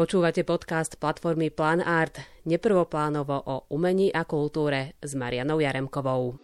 Počúvate podcast platformy Plan Art neprvoplánovo o umení a kultúre s Marianou Jaremkovou.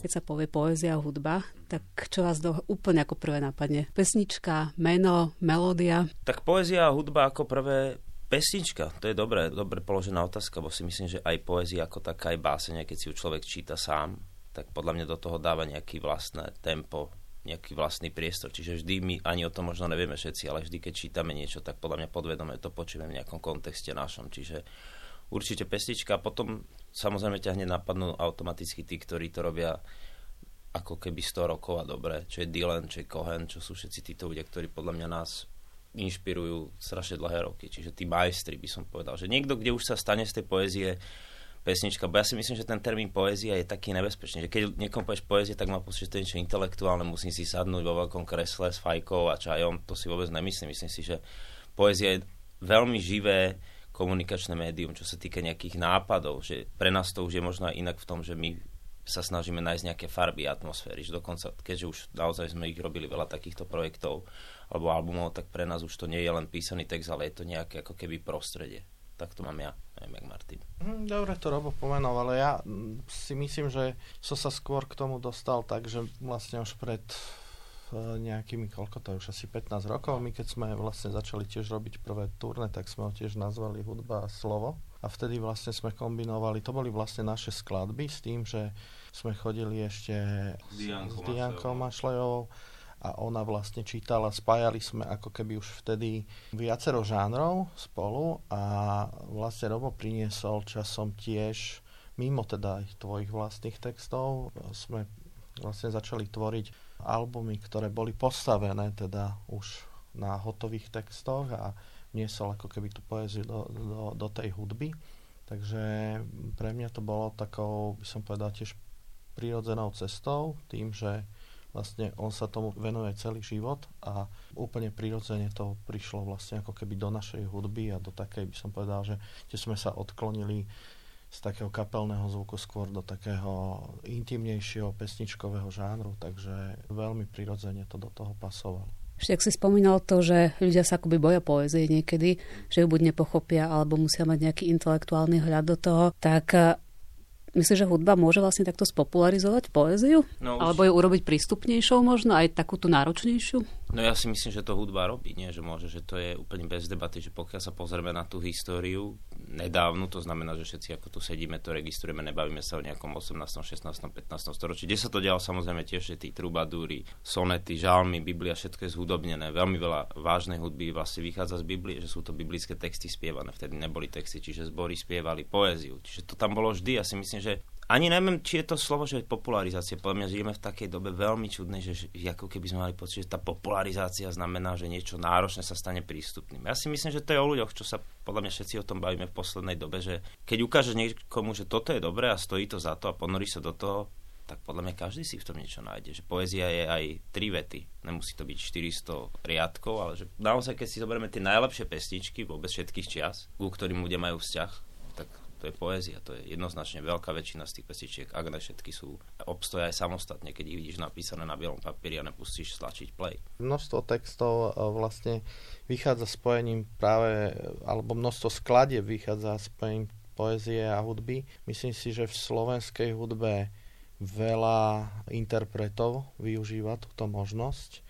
Keď sa povie poézia a hudba, tak čo vás do, úplne ako prvé napadne? Pesnička, meno, melódia? Tak poézia a hudba ako prvé Pesnička, to je dobré, dobre položená otázka, bo si myslím, že aj poézia ako taká, aj básenia, keď si ju človek číta sám, tak podľa mňa do toho dáva nejaký vlastné tempo, nejaký vlastný priestor. Čiže vždy my ani o tom možno nevieme všetci, ale vždy, keď čítame niečo, tak podľa mňa podvedome to počujeme v nejakom kontexte našom. Čiže určite pesnička, potom samozrejme ťa hneď napadnú automaticky tí, ktorí to robia ako keby 100 rokov a dobre, čo je Dylan, čo je Cohen, čo sú všetci títo ľudia, ktorí podľa mňa nás inšpirujú strašne dlhé roky. Čiže tí majstri by som povedal. Že niekto, kde už sa stane z tej poézie pesnička, bo ja si myslím, že ten termín poézia je taký nebezpečný, že keď niekomu povieš poézie, tak má pocit, že to je niečo intelektuálne, musím si sadnúť vo veľkom kresle s fajkou a čajom, to si vôbec nemyslím. Myslím si, že poézia je veľmi živé komunikačné médium, čo sa týka nejakých nápadov, že pre nás to už je možno aj inak v tom, že my sa snažíme nájsť nejaké farby, atmosféry, že dokonca, keďže už naozaj sme ich robili veľa takýchto projektov, alebo albumov, tak pre nás už to nie je len písaný text, ale je to nejaké ako keby prostredie. Tak to mám ja, neviem, jak Martin. Hm, dobre to Robo pomenoval, ale ja mm, si myslím, že som sa skôr k tomu dostal tak, že vlastne už pred e, nejakými, koľko to je už asi 15 rokov, my keď sme vlastne začali tiež robiť prvé turné, tak sme ho tiež nazvali hudba a slovo. A vtedy vlastne sme kombinovali, to boli vlastne naše skladby s tým, že sme chodili ešte s Diankou Mašlejovou a ona vlastne čítala, spájali sme ako keby už vtedy viacero žánrov spolu a vlastne Robo priniesol časom tiež mimo teda aj tvojich vlastných textov sme vlastne začali tvoriť albumy, ktoré boli postavené teda už na hotových textoch a niesol ako keby tú poéziu do, do, do tej hudby. Takže pre mňa to bolo takou, by som povedal, tiež prirodzenou cestou, tým, že vlastne on sa tomu venuje celý život a úplne prirodzene to prišlo vlastne ako keby do našej hudby a do takej by som povedal, že kde sme sa odklonili z takého kapelného zvuku skôr do takého intimnejšieho pesničkového žánru, takže veľmi prirodzene to do toho pasovalo. Ešte ak si spomínal to, že ľudia sa akoby boja poézie niekedy, že ju buď nepochopia, alebo musia mať nejaký intelektuálny hľad do toho, tak Myslíš, že hudba môže vlastne takto spopularizovať poéziu? No, už... Alebo ju urobiť prístupnejšou možno, aj takú tú náročnejšiu? No ja si myslím, že to hudba robí, nie? že môže, že to je úplne bez debaty, že pokiaľ sa pozrieme na tú históriu nedávnu, to znamená, že všetci ako tu sedíme, to registrujeme, nebavíme sa o nejakom 18., 16., 15. storočí, kde sa to dialo samozrejme tiež, že tí trubadúry, sonety, žalmy, Biblia, všetko je zhudobnené, veľmi veľa vážnej hudby vlastne vychádza z Biblie, že sú to biblické texty spievané, vtedy neboli texty, čiže zbory spievali poéziu, čiže to tam bolo vždy, ja si myslím, že ani neviem, či je to slovo, že popularizácia. Podľa mňa žijeme v takej dobe veľmi čudnej, že, že ako keby sme mali pocit, že tá popularizácia znamená, že niečo náročné sa stane prístupným. Ja si myslím, že to je o ľuďoch, čo sa podľa mňa všetci o tom bavíme v poslednej dobe, že keď ukáže niekomu, že toto je dobré a stojí to za to a ponorí sa do toho, tak podľa mňa každý si v tom niečo nájde. Že poézia je aj tri vety. Nemusí to byť 400 riadkov, ale že naozaj, keď si zoberieme tie najlepšie pesničky vôbec všetkých čias, ku ktorým ľudia majú vzťah, to je poézia, to je jednoznačne veľká väčšina z tých pesničiek, ak ne všetky sú, obstoja aj samostatne, keď ich vidíš napísané na bielom papieri a nepustíš stlačiť play. Množstvo textov e, vlastne vychádza spojením práve, alebo množstvo skladie vychádza spojením poézie a hudby. Myslím si, že v slovenskej hudbe veľa interpretov využíva túto možnosť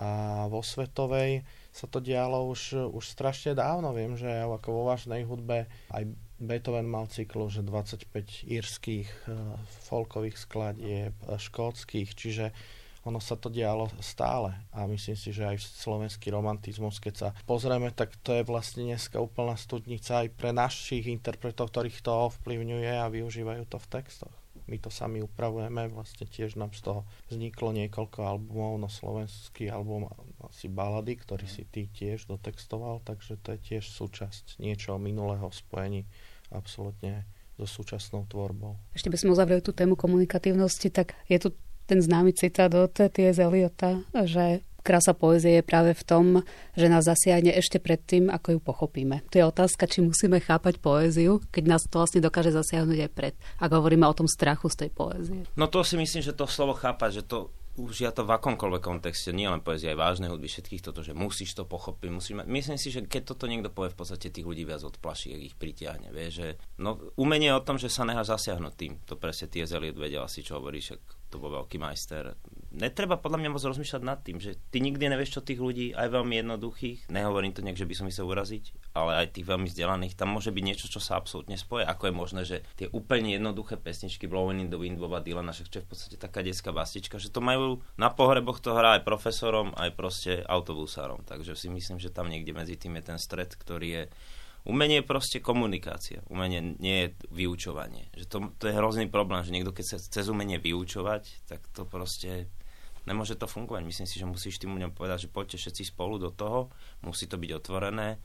a vo svetovej sa to dialo už, už strašne dávno. Viem, že ako vo vážnej hudbe aj Beethoven mal cyklu, že 25 írskych uh, folkových skladieb, uh, škótskych, čiže ono sa to dialo stále a myslím si, že aj slovenský romantizmus, keď sa pozrieme, tak to je vlastne dneska úplná studnica aj pre našich interpretov, ktorých to ovplyvňuje a využívajú to v textoch. My to sami upravujeme, vlastne tiež nám z toho vzniklo niekoľko albumov, no slovenský album asi balady, ktorý si ty tiež dotextoval, takže to je tiež súčasť niečoho minulého spojení absolútne so súčasnou tvorbou. Ešte by sme uzavreli tú tému komunikatívnosti, tak je tu ten známy citát od T.S. Eliota, že krása poezie je práve v tom, že nás zasiahne ešte predtým, ako ju pochopíme. To je otázka, či musíme chápať poéziu, keď nás to vlastne dokáže zasiahnuť aj pred, ak hovoríme o tom strachu z tej poézie. No to si myslím, že to slovo chápať, že to už ja to v akomkoľvek kontexte, nie len poézie, aj vážne hudby, všetkých toto, že musíš to pochopiť, musíš mať. Myslím si, že keď toto niekto povie, v podstate tých ľudí viac odplaší, ak ich pritiahne. Vie, že, no, umenie o tom, že sa nechá zasiahnuť tým. To presne tie Eliot vedel asi, čo hovorí, však to bol veľký majster netreba podľa mňa moc rozmýšľať nad tým, že ty nikdy nevieš, čo tých ľudí, aj veľmi jednoduchých, nehovorím to nejak, že by som chcel uraziť, ale aj tých veľmi vzdelaných, tam môže byť niečo, čo sa absolútne spoje. Ako je možné, že tie úplne jednoduché pesničky Blowing in the Wind Boba Dylana, čo je v podstate taká detská bastička, že to majú na pohreboch to hrá aj profesorom, aj proste autobusárom. Takže si myslím, že tam niekde medzi tým je ten stred, ktorý je Umenie je proste komunikácia. Umenie nie je vyučovanie. Že to, to je hrozný problém, že niekto keď sa cez umenie vyučovať, tak to proste nemôže to fungovať. Myslím si, že musíš tým ľuďom povedať, že poďte všetci spolu do toho, musí to byť otvorené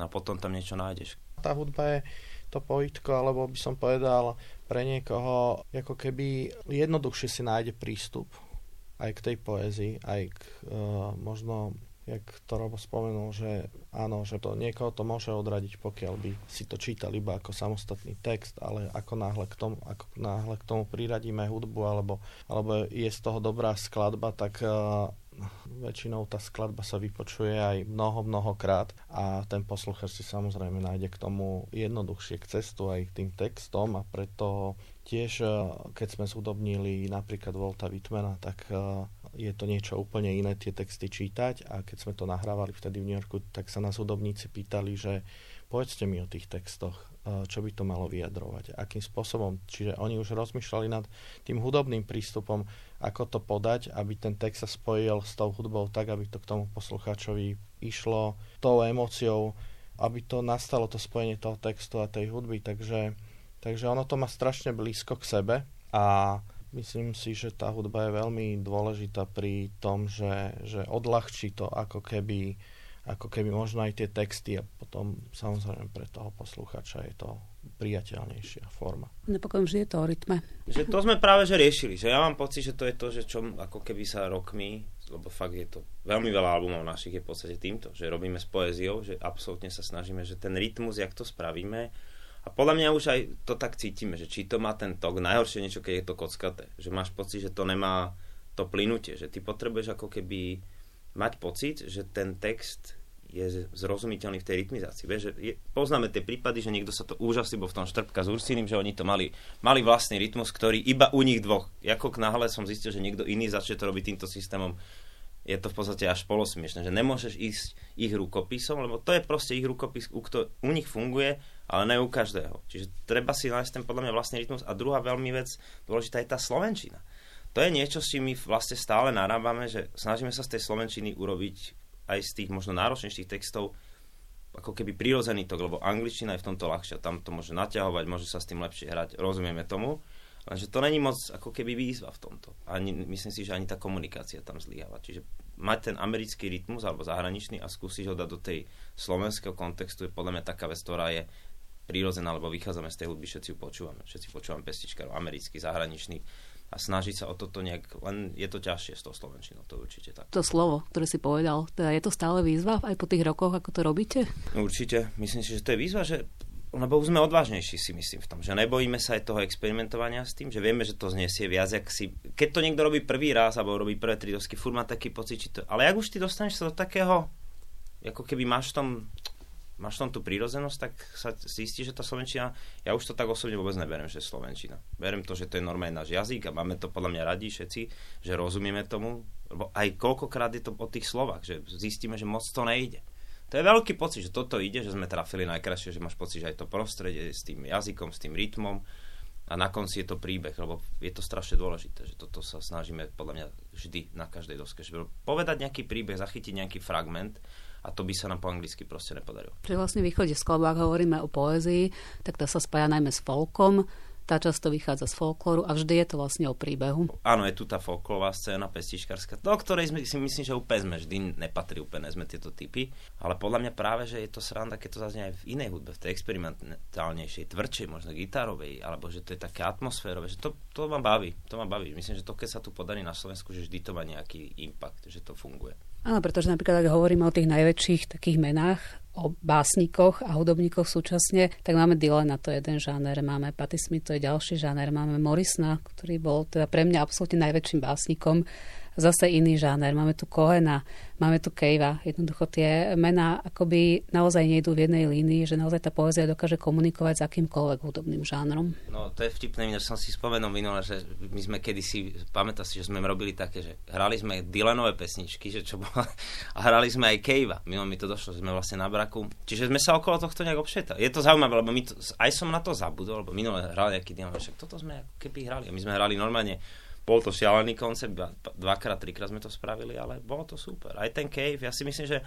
no a potom tam niečo nájdeš. Tá hudba je to pojitko, alebo by som povedal pre niekoho, ako keby jednoduchšie si nájde prístup aj k tej poézii, aj k uh, možno jak to Robo spomenul, že áno, že to niekoho to môže odradiť, pokiaľ by si to čítal iba ako samostatný text, ale ako náhle k tomu, ako náhle k tomu priradíme hudbu, alebo, alebo je z toho dobrá skladba, tak uh, väčšinou tá skladba sa vypočuje aj mnoho, mnohokrát a ten posluchač si samozrejme nájde k tomu jednoduchšie k cestu aj k tým textom a preto tiež, keď sme zúdobnili napríklad Volta Whitmana, tak je to niečo úplne iné tie texty čítať a keď sme to nahrávali vtedy v New Yorku, tak sa nás hudobníci pýtali, že povedzte mi o tých textoch, e, čo by to malo vyjadrovať, akým spôsobom. Čiže oni už rozmýšľali nad tým hudobným prístupom, ako to podať, aby ten text sa spojil s tou hudbou tak, aby to k tomu poslucháčovi išlo tou emóciou, aby to nastalo to spojenie toho textu a tej hudby. Takže, takže ono to má strašne blízko k sebe a Myslím si, že tá hudba je veľmi dôležitá pri tom, že, že odľahčí to ako keby, ako keby možno aj tie texty a potom samozrejme pre toho posluchača je to priateľnejšia forma. Napokon vždy je to o rytme. Že to sme práve že riešili, že ja mám pocit, že to je to, že čo ako keby sa rokmi, lebo fakt je to veľmi veľa albumov našich je v podstate týmto, že robíme s poéziou, že absolútne sa snažíme, že ten rytmus, jak to spravíme, a podľa mňa už aj to tak cítime, že či to má ten tok, najhoršie niečo, keď je to kockaté. Že máš pocit, že to nemá to plynutie, že ty potrebuješ ako keby mať pocit, že ten text je zrozumiteľný v tej rytmizácii. Vieš, že je, poznáme tie prípady, že niekto sa to úžasne, bo v tom Štrbka s Ursínim, že oni to mali, mali vlastný rytmus, ktorý iba u nich dvoch. Ako náhle som zistil, že niekto iný začne to robiť týmto systémom, je to v podstate až polosmiešne, že nemôžeš ísť ich rukopisom, lebo to je proste ich rukopis, u, kto, u nich funguje, ale ne u každého. Čiže treba si nájsť ten podľa mňa vlastný rytmus. A druhá veľmi vec dôležitá je tá slovenčina. To je niečo, s čím my vlastne stále narábame, že snažíme sa z tej slovenčiny urobiť aj z tých možno náročnejších textov ako keby prirodzený tok, lebo angličtina je v tomto ľahšia, tam to môže naťahovať, môže sa s tým lepšie hrať, rozumieme tomu. Lenže to není moc ako keby výzva v tomto. Ani, myslím si, že ani tá komunikácia tam zlyháva. Čiže mať ten americký rytmus alebo zahraničný a skúsiť ho dať do tej slovenského kontextu je podľa mňa taká vec, ktorá je prírodzená, lebo vychádzame z tej hudby, všetci ju počúvame. Všetci počúvame pestičkárov, americký, zahraničný a snažiť sa o toto nejak, len je to ťažšie s tou slovenčinou, to určite tak. To slovo, ktoré si povedal, teda je to stále výzva aj po tých rokoch, ako to robíte? Určite, myslím si, že to je výzva, že lebo už sme odvážnejší si myslím v tom, že nebojíme sa aj toho experimentovania s tým, že vieme, že to znesie viac, jak si... Keď to niekto robí prvý raz, alebo robí prvé tri dosky, furt má taký pocit, či to... Ale ak už ty dostaneš sa do takého, ako keby máš v tom, máš v tom tú prírodzenosť, tak sa zistí, že tá Slovenčina, ja už to tak osobne vôbec neberiem, že Slovenčina. Beriem to, že to je normálny náš jazyk a máme to podľa mňa radi všetci, že rozumieme tomu, lebo aj koľkokrát je to o tých slovách, že zistíme, že moc to nejde to je veľký pocit, že toto ide, že sme trafili najkrajšie, že máš pocit, že aj to prostredie s tým jazykom, s tým rytmom a na konci je to príbeh, lebo je to strašne dôležité, že toto sa snažíme podľa mňa vždy na každej doske. Že povedať nejaký príbeh, zachytiť nejaký fragment a to by sa nám po anglicky proste nepodarilo. Pri vlastne východe z ak hovoríme o poézii, tak to sa spája najmä s folkom, tá často vychádza z folklóru a vždy je to vlastne o príbehu. Áno, je tu tá folklorová scéna pestičkárska, do ktorej sme, si myslím, že úplne sme vždy nepatrí úplne sme tieto typy, ale podľa mňa práve, že je to sranda, keď to zaznie aj v inej hudbe, v tej experimentálnejšej, tvrdšej, možno gitarovej, alebo že to je také atmosférové, že to, to ma baví, to ma baví. Myslím, že to, keď sa tu podarí na Slovensku, že vždy to má nejaký impact, že to funguje. Áno, pretože napríklad, ak hovoríme o tých najväčších takých menách, o básnikoch a hudobníkoch súčasne, tak máme Dylana, to je jeden žáner, máme Patti Smith, to je ďalší žáner, máme Morrisona, ktorý bol teda pre mňa absolútne najväčším básnikom zase iný žáner. Máme tu Kohena, máme tu Kejva. Jednoducho tie mená akoby naozaj nejdú v jednej línii, že naozaj tá poézia dokáže komunikovať s akýmkoľvek hudobným žánrom. No to je vtipné, že som si spomenul minule, že my sme kedysi, pamätá si, že sme robili také, že hrali sme Dylanové pesničky, že čo bolo, a hrali sme aj Kejva. Mimo mi to došlo, že sme vlastne na braku. Čiže sme sa okolo tohto nejak obšetali. Je to zaujímavé, lebo my to, aj som na to zabudol, lebo minule hrali nejaký Dylan, však toto sme ako keby hrali. A my sme hrali normálne bol to šialený koncept, dvakrát, trikrát sme to spravili, ale bolo to super. Aj ten cave, ja si myslím, že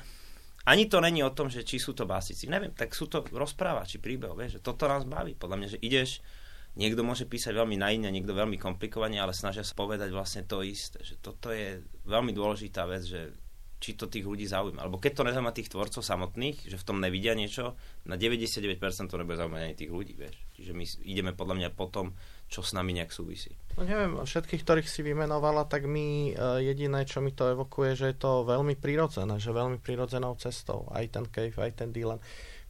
ani to není o tom, že či sú to básnici, neviem, tak sú to rozprávači príbehov, vieš, že toto nás baví. Podľa mňa, že ideš, niekto môže písať veľmi naivne, niekto veľmi komplikovane, ale snažia sa povedať vlastne to isté, že toto je veľmi dôležitá vec, že či to tých ľudí zaujíma. Alebo keď to nezaujíma tých tvorcov samotných, že v tom nevidia niečo, na 99% to nebude zaujímať ani tých ľudí, vieš. Čiže my ideme podľa mňa potom čo s nami nejak súvisí. No neviem, všetkých, ktorých si vymenovala, tak mi e, jediné, čo mi to evokuje, že je to veľmi prirodzené, že veľmi prirodzenou cestou. Aj ten Cave, aj ten Dylan.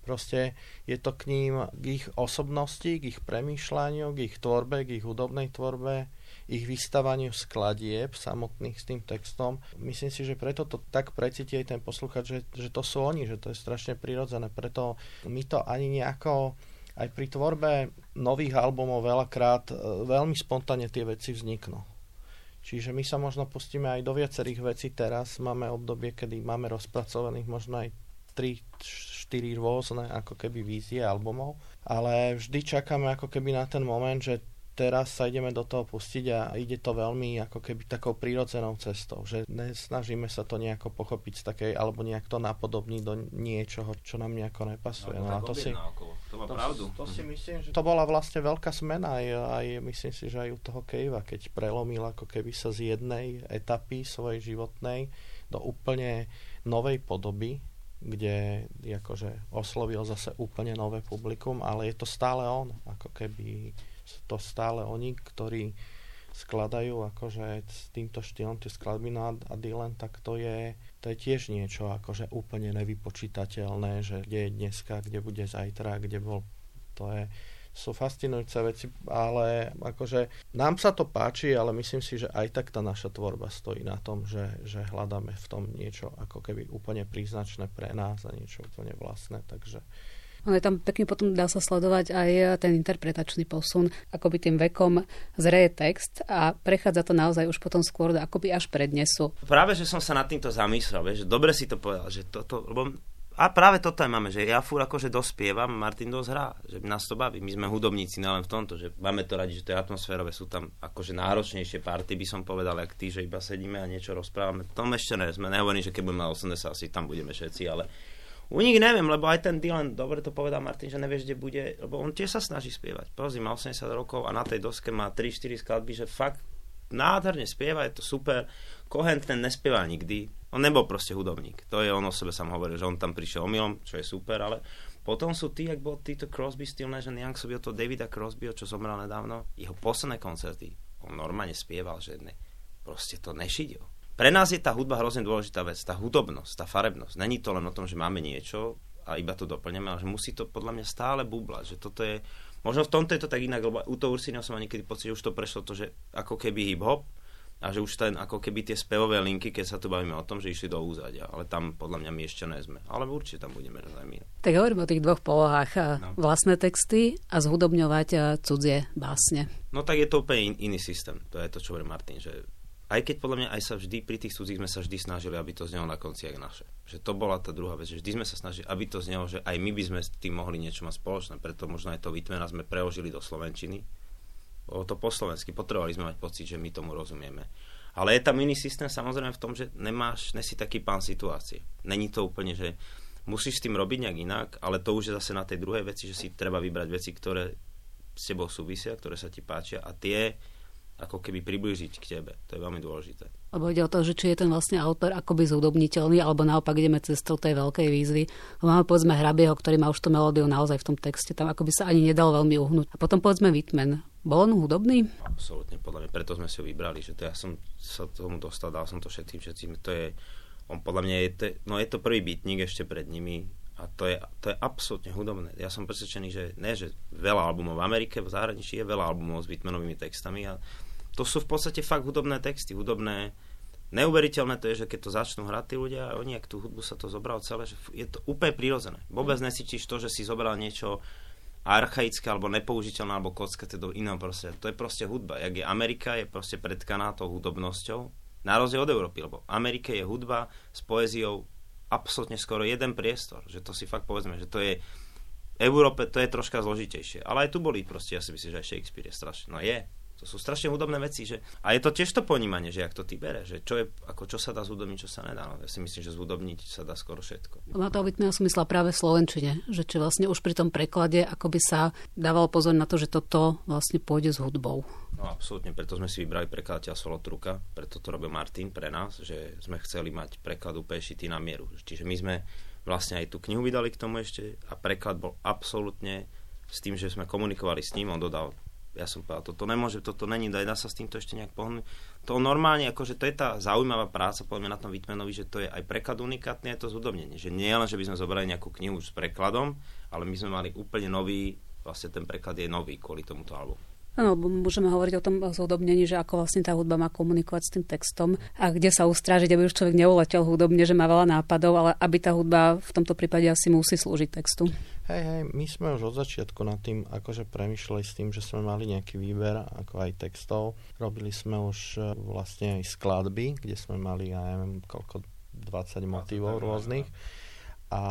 Proste je to k ním, k ich osobnosti, k ich premýšľaniu, k ich tvorbe, k ich hudobnej tvorbe, ich vystavaniu skladieb samotných s tým textom. Myslím si, že preto to tak precíti aj ten posluchač, že, že to sú oni, že to je strašne prirodzené. Preto mi to ani nejako aj pri tvorbe nových albumov veľakrát e, veľmi spontánne tie veci vzniknú. Čiže my sa možno pustíme aj do viacerých vecí teraz. Máme obdobie, kedy máme rozpracovaných možno aj 3-4 rôzne ako keby vízie albumov, ale vždy čakáme ako keby na ten moment, že teraz sa ideme do toho pustiť a ide to veľmi ako keby takou prírodzenou cestou, že nesnažíme sa to nejako pochopiť z takej, alebo nejak to napodobniť do niečoho, čo nám nejako nepasuje. No, no, to, si, to má to, pravdu. To si myslím, že to bola vlastne veľká smena aj, aj myslím si, že aj u toho Kejva, keď prelomil ako keby sa z jednej etapy svojej životnej do úplne novej podoby, kde akože oslovil zase úplne nové publikum, ale je to stále on, ako keby to stále oni, ktorí skladajú akože s týmto štýlom tie skladby. Na a Dylan, tak to je, to je tiež niečo akože úplne nevypočítateľné, že kde je dneska, kde bude zajtra, kde bol, to je, sú fascinujúce veci, ale akože nám sa to páči, ale myslím si, že aj tak tá naša tvorba stojí na tom, že, že hľadáme v tom niečo ako keby úplne príznačné pre nás a niečo úplne vlastné, takže ono je tam pekne potom dá sa sledovať aj ten interpretačný posun, akoby tým vekom zreje text a prechádza to naozaj už potom skôr akoby až prednesu. Práve, že som sa nad týmto zamyslel, že dobre si to povedal, že toto, lebo a práve toto aj máme, že ja fúr akože dospievam, Martin dosť hrá, že nás to baví. My sme hudobníci nielen v tomto, že máme to radi, že to je atmosférové, sú tam akože náročnejšie party, by som povedal, ak ty, že iba sedíme a niečo rozprávame. Tom ešte ne, sme nehovorili, že keď budeme 80, asi tam budeme všetci, ale u nich neviem, lebo aj ten Dylan, dobre to povedal Martin, že nevieš, kde bude, lebo on tiež sa snaží spievať. Pozri, má 80 rokov a na tej doske má 3-4 skladby, že fakt nádherne spieva, je to super. Cohen ten nespieva nikdy. On nebol proste hudobník. To je on o sebe sám hovoril, že on tam prišiel omylom, čo je super, ale potom sú tí, ak bol títo Crosby, Still Nash Young, sú to Davida Crosbyho, čo zomrel nedávno, jeho posledné koncerty. On normálne spieval, že ne, proste to nešidil pre nás je tá hudba hrozne dôležitá vec, tá hudobnosť, tá farebnosť. Není to len o tom, že máme niečo a iba to doplňame, ale že musí to podľa mňa stále bublať, že toto je, možno v tomto je to tak inak, lebo u toho Ursina som niekedy pocit, že už to prešlo to, že ako keby hip-hop, a že už ten, ako keby tie spevové linky, keď sa tu bavíme o tom, že išli do úzadia, ale tam podľa mňa my ešte nie sme. Ale určite tam budeme my. Tak hovoríme o tých dvoch polohách. No. Vlastné texty a zhudobňovať cudzie básne. No tak je to úplne in, iný systém. To je to, čo hovorí Martin, že aj keď podľa mňa aj sa vždy pri tých cudzích sme sa vždy snažili, aby to znelo na konci aj naše. Že to bola tá druhá vec, že vždy sme sa snažili, aby to znelo, že aj my by sme s tým mohli niečo mať spoločné, preto možno aj to vytmena sme preložili do slovenčiny. Bolo to po slovensky, potrebovali sme mať pocit, že my tomu rozumieme. Ale je tam iný systém samozrejme v tom, že nemáš, nesi taký pán situácie. Není to úplne, že musíš s tým robiť nejak inak, ale to už je zase na tej druhej veci, že si treba vybrať veci, ktoré s tebou súvisia, ktoré sa ti páčia a tie ako keby priblížiť k tebe. To je veľmi dôležité. Lebo ide o to, že či je ten vlastne autor akoby zúdobniteľný, alebo naopak ideme cestou tej veľkej výzvy. Máme povedzme Hrabieho, ktorý má už tú melódiu naozaj v tom texte, tam akoby sa ani nedal veľmi uhnúť. A potom povedzme Whitman. Bol on hudobný? Absolútne, podľa mňa, preto sme si ho vybrali, že to ja som sa tomu dostal, dal som to všetkým, všetkým. To je, on podľa mňa je to, no je to prvý bytník ešte pred nimi, a to je, to je absolútne hudobné. Ja som presvedčený, že ne, že veľa albumov v Amerike, v zahraničí je veľa albumov s Whitmanovými textami a to sú v podstate fakt hudobné texty, hudobné Neuveriteľné to je, že keď to začnú hrať tí ľudia, oni, ak tú hudbu sa to zobral celé, že je to úplne prirodzené. Vôbec nesítiš to, že si zobral niečo archaické alebo nepoužiteľné alebo kockaté do iného prostredia. To je proste hudba. Jak je Amerika, je proste predkaná tou hudobnosťou. Na rozdiel od Európy, lebo v Amerike je hudba s poéziou absolútne skoro jeden priestor. Že to si fakt povedzme, že to je Európe to je troška zložitejšie. Ale aj tu boli proste, ja si myslím, že aj Shakespeare je strašne. No je, to sú strašne hudobné veci. Že... A je to tiež to ponímanie, že ak to ty bere, že čo, je, ako, čo sa dá zúdobniť, čo sa nedá. No, ja si myslím, že zúdobniť sa dá skoro všetko. Na to by som myslela práve v Slovenčine, že či vlastne už pri tom preklade ako by sa dával pozor na to, že toto vlastne pôjde s hudbou. No absolútne, preto sme si vybrali prekladateľa Solotruka, preto to robil Martin pre nás, že sme chceli mať preklad úplne šitý na mieru. Čiže my sme vlastne aj tú knihu vydali k tomu ešte a preklad bol absolútne s tým, že sme komunikovali s ním, on dodal ja som povedal, toto nemôže, toto není, dá sa s týmto ešte nejak pohnúť. To normálne, akože to je tá zaujímavá práca, povedzme na tom Vitmenovi, že to je aj preklad unikátny, je to zúdobnenie. Že nie len, že by sme zobrali nejakú knihu s prekladom, ale my sme mali úplne nový, vlastne ten preklad je nový kvôli tomuto albumu. Áno, môžeme hovoriť o tom zúdobnení, že ako vlastne tá hudba má komunikovať s tým textom a kde sa ustrážiť, aby už človek neuletel hudobne, že má veľa nápadov, ale aby tá hudba v tomto prípade asi musí slúžiť textu. Hej, hej, my sme už od začiatku nad tým akože premyšľali s tým, že sme mali nejaký výber, ako aj textov. Robili sme už e, vlastne aj skladby, kde sme mali, ja neviem, koľko, 20 motivov rôznych. A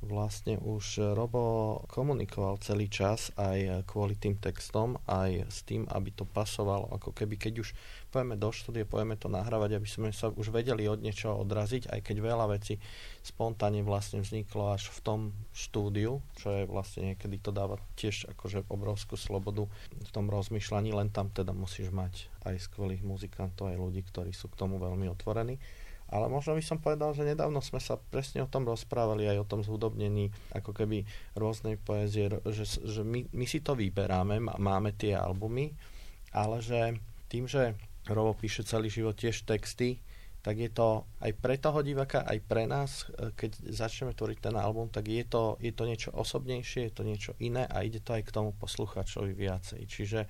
vlastne už Robo komunikoval celý čas aj kvôli tým textom, aj s tým, aby to pasovalo, ako keby keď už pojeme do štúdie, pojeme to nahrávať, aby sme sa už vedeli od niečoho odraziť, aj keď veľa vecí spontánne vlastne vzniklo až v tom štúdiu, čo je vlastne niekedy to dáva tiež akože obrovskú slobodu v tom rozmýšľaní, len tam teda musíš mať aj skvelých muzikantov, aj ľudí, ktorí sú k tomu veľmi otvorení. Ale možno by som povedal, že nedávno sme sa presne o tom rozprávali, aj o tom zhudobnení ako keby rôznej poézie, že, že my, my si to vyberáme, máme tie albumy, ale že tým, že Robo píše celý život tiež texty, tak je to aj pre toho diváka, aj pre nás, e, keď začneme tvoriť ten album, tak je to, je to niečo osobnejšie, je to niečo iné a ide to aj k tomu posluchačovi viacej. Čiže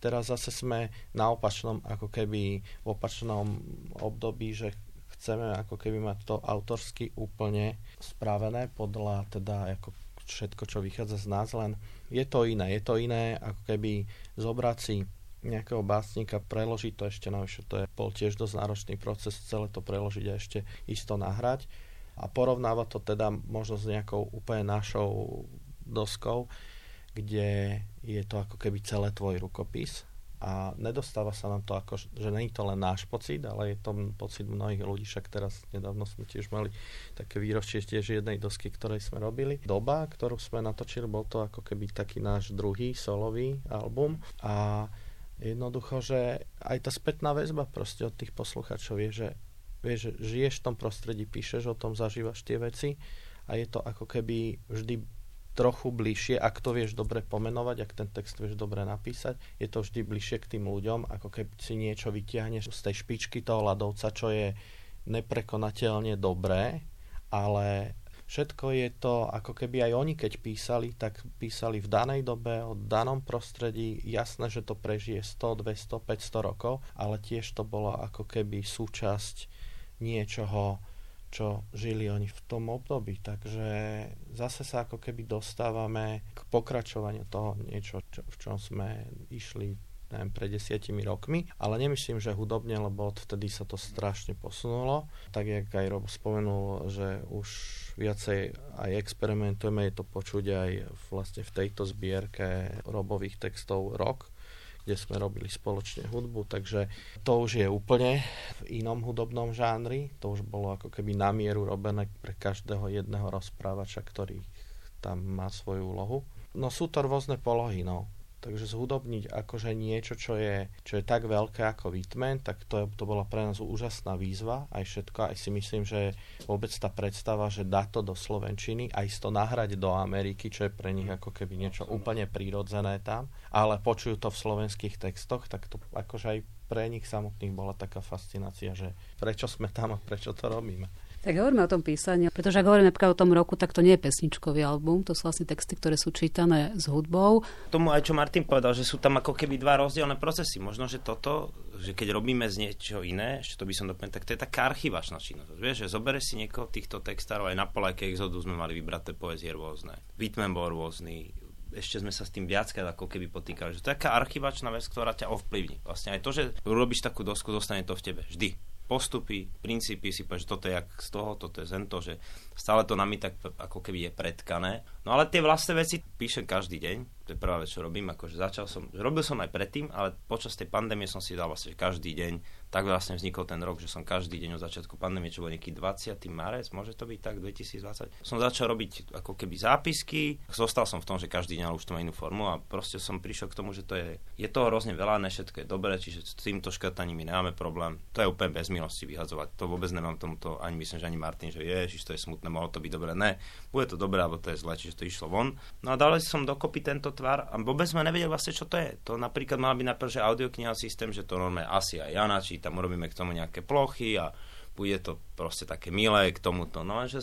teraz zase sme na opačnom, ako keby v opačnom období, že chceme ako keby mať to autorsky úplne spravené podľa teda ako všetko, čo vychádza z nás, len je to iné. Je to iné ako keby zobrať si nejakého básnika, preložiť to ešte navyše, to je bol tiež dosť náročný proces, celé to preložiť a ešte isto nahrať. A porovnáva to teda možno s nejakou úplne našou doskou, kde je to ako keby celé tvoj rukopis a nedostáva sa nám to ako, že není to len náš pocit, ale je to pocit mnohých ľudí, však teraz nedávno sme tiež mali také výročie tiež jednej dosky, ktorej sme robili. Doba, ktorú sme natočili, bol to ako keby taký náš druhý solový album a jednoducho, že aj tá spätná väzba proste od tých posluchačov je, že vieš, žiješ v tom prostredí, píšeš o tom, zažívaš tie veci a je to ako keby vždy trochu bližšie, ak to vieš dobre pomenovať, ak ten text vieš dobre napísať, je to vždy bližšie k tým ľuďom, ako keď si niečo vytiahneš z tej špičky toho ľadovca, čo je neprekonateľne dobré, ale všetko je to, ako keby aj oni keď písali, tak písali v danej dobe, o danom prostredí, jasné, že to prežije 100, 200, 500 rokov, ale tiež to bolo ako keby súčasť niečoho, čo žili oni v tom období. Takže zase sa ako keby dostávame k pokračovaniu toho niečo, čo, v čom sme išli neviem, pred desiatimi rokmi, ale nemyslím, že hudobne, lebo odvtedy sa to strašne posunulo. Tak, jak aj Rob spomenul, že už viacej aj experimentujeme, je to počuť aj vlastne v tejto zbierke Robových textov Rock, kde sme robili spoločne hudbu, takže to už je úplne v inom hudobnom žánri, to už bolo ako keby na mieru robené pre každého jedného rozprávača, ktorý tam má svoju úlohu. No sú to rôzne polohy, no. Takže zhudobniť akože niečo, čo je, čo je tak veľké ako Whitman, tak to, to bola pre nás úžasná výzva, aj všetko, aj si myslím, že vôbec tá predstava, že dá to do Slovenčiny, aj to nahrať do Ameriky, čo je pre nich ako keby niečo úplne prírodzené tam, ale počujú to v slovenských textoch, tak to akože aj pre nich samotných bola taká fascinácia, že prečo sme tam a prečo to robíme. Tak hovoríme o tom písaní, pretože ak hovoríme napríklad o tom roku, tak to nie je pesničkový album, to sú vlastne texty, ktoré sú čítané s hudbou. Tomu aj čo Martin povedal, že sú tam ako keby dva rozdielne procesy. Možno, že toto, že keď robíme z niečo iné, ešte to by som doplnil, tak to je taká archivačná činnosť. Vieš, že zoberieš si niekoho týchto textárov, aj na polajke Exodu sme mali vybraté poezie rôzne. Whitman bol rôzny, ešte sme sa s tým viackrát ako keby potýkali. Že to je taká archivačná vec, ktorá ťa ovplyvní. Vlastne aj to, že robíš takú dosku, zostane to v tebe. Vždy postupy, princípy si povieš, že toto je jak z toho, toto je zento, že stále to nami tak ako keby je predkané. No ale tie vlastné veci píšem každý deň, to je prvá vec, čo robím, akože začal som, robil som aj predtým, ale počas tej pandémie som si dal vlastne každý deň, tak vlastne vznikol ten rok, že som každý deň od začiatku pandémie, čo bol nejaký 20. marec, môže to byť tak, 2020, som začal robiť ako keby zápisky, zostal som v tom, že každý deň už to má inú formu a proste som prišiel k tomu, že to je, je toho hrozne veľa, ne všetko je dobré, čiže s týmto škrtaním my nemáme problém, to je úplne bez milosti vyhadzovať, to vôbec nemám tomuto, ani myslím, že ani Martin, že ježiš, to je smutné, mohlo to byť dobré, ne, bude to dobré, alebo to je zle, čiže to išlo von. No a dal som dokopy tento tvar a vôbec sme nevedeli vlastne, čo to je. To napríklad mala byť najprv, že audiokniha systém, že to normálne asi aj ja načítam, urobíme k tomu nejaké plochy a bude to proste také milé k tomuto. No a že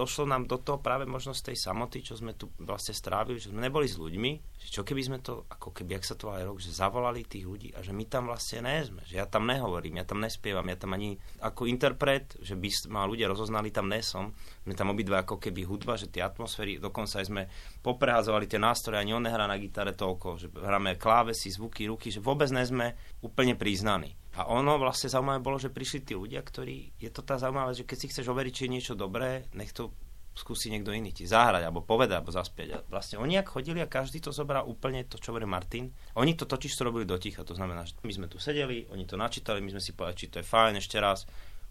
došlo nám do toho práve možnosť tej samoty, čo sme tu vlastne strávili, že sme neboli s ľuďmi, že čo keby sme to, ako keby, ak sa to aj rok, že zavolali tých ľudí a že my tam vlastne nie sme, že ja tam nehovorím, ja tam nespievam, ja tam ani ako interpret, že by ma ľudia rozoznali, tam nesom, sme tam obidva ako keby hudba, že tie atmosféry, dokonca aj sme popreházovali tie nástroje, ani on nehrá na gitare toľko, že hráme klávesy, zvuky, ruky, že vôbec nie sme úplne priznaní. A ono vlastne zaujímavé bolo, že prišli tí ľudia, ktorí, je to tá zaujímavá, že keď si chceš overiť, či je niečo dobré, nech to skúsi niekto iný ti zahrať, alebo povedať, alebo zaspieť. A vlastne oni ak chodili a každý to zobral úplne to, čo hovorí Martin. Oni to totiž to robili do ticha, to znamená, že my sme tu sedeli, oni to načítali, my sme si povedali, či to je fajn ešte raz.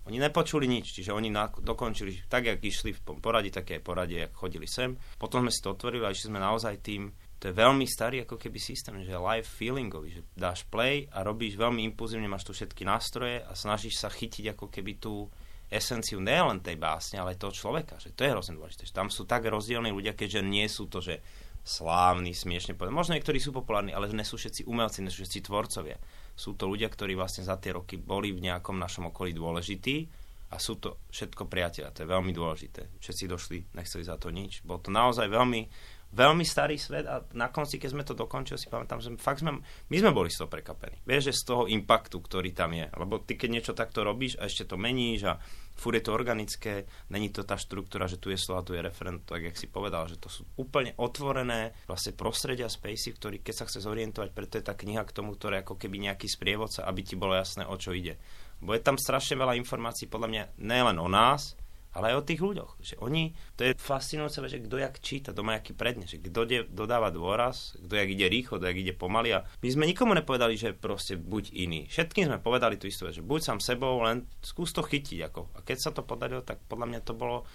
Oni nepočuli nič, čiže oni na, dokončili tak, jak išli v poradí, také poradie, jak chodili sem. Potom sme si to otvorili a išli sme naozaj tým to je veľmi starý ako keby systém, že live feelingový, že dáš play a robíš veľmi impulzívne, máš tu všetky nástroje a snažíš sa chytiť ako keby tú esenciu len tej básne, ale aj toho človeka, že to je hrozne dôležité. Že tam sú tak rozdielni ľudia, keďže nie sú to, že slávni, smiešne povedať. Možno niektorí sú populárni, ale nie sú všetci umelci, nie sú všetci tvorcovia. Sú to ľudia, ktorí vlastne za tie roky boli v nejakom našom okolí dôležití a sú to všetko priateľa. To je veľmi dôležité. Všetci došli, nechceli za to nič. Bolo to naozaj veľmi veľmi starý svet a na konci, keď sme to dokončili, si pamätám, že fakt sme, my sme boli z toho prekapení. Vieš, že z toho impaktu, ktorý tam je. Lebo ty, keď niečo takto robíš a ešte to meníš a fur je to organické, není to tá štruktúra, že tu je slova, tu je referent, tak jak si povedal, že to sú úplne otvorené vlastne prostredia spacey, ktorý keď sa chce zorientovať, preto je tá kniha k tomu, ktorá ako keby nejaký sprievodca, aby ti bolo jasné, o čo ide. Bo je tam strašne veľa informácií, podľa mňa, nielen o nás, ale aj o tých ľuďoch. Že oni, to je fascinujúce, že kto jak číta, to má aký predne, že kto dodáva dôraz, kto jak ide rýchlo, kto jak ide pomaly. A my sme nikomu nepovedali, že proste buď iný. Všetkým sme povedali tú istú že buď sám sebou, len skús to chytiť. Ako. A keď sa to podarilo, tak podľa mňa to bolo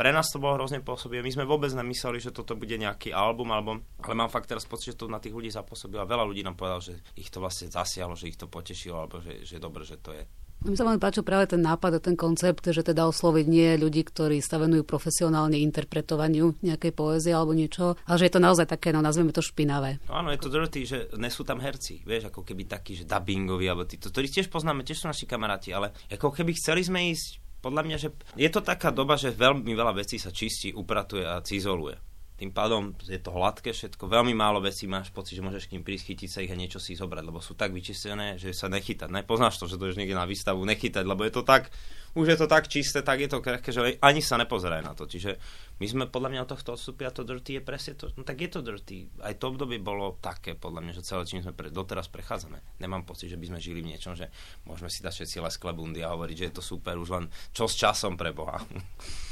pre nás to bolo hrozne pôsobivé. My sme vôbec nemysleli, že toto bude nejaký album, alebo, ale mám fakt teraz pocit, že to na tých ľudí zapôsobilo. A veľa ľudí nám povedalo, že ich to vlastne zasiahlo, že ich to potešilo, alebo že, že dobre, že to je. Mi sa veľmi páčil práve ten nápad a ten koncept, že teda osloviť nie ľudí, ktorí sa venujú profesionálne interpretovaniu nejakej poézie alebo niečo, ale že je to naozaj také, no nazveme to špinavé. No áno, je to dirty, že nesú tam herci, vieš, ako keby takí, že dubbingoví, alebo títo, ktorí tiež poznáme, tiež sú naši kamaráti, ale ako keby chceli sme ísť podľa mňa, že je to taká doba, že veľmi veľa vecí sa čistí, upratuje a cizoluje tým pádom je to hladké všetko, veľmi málo vecí máš pocit, že môžeš k ním prísť, chytiť sa ich a niečo si zobrať, lebo sú tak vyčistené, že sa nechytať. Nepoznáš to, že to je niekde na výstavu nechytať, lebo je to tak, už je to tak čisté, tak je to krehké, že ani sa nepozeraj na to. Čiže my sme podľa mňa od tohto odstúpili a to dirty je presne to, no tak je to dirty. Aj to obdobie bolo také, podľa mňa, že celé čím sme pre, doteraz prechádzame. Nemám pocit, že by sme žili v niečom, že môžeme si dať všetci leskle bundy a hovoriť, že je to super, už len čo s časom pre Boha.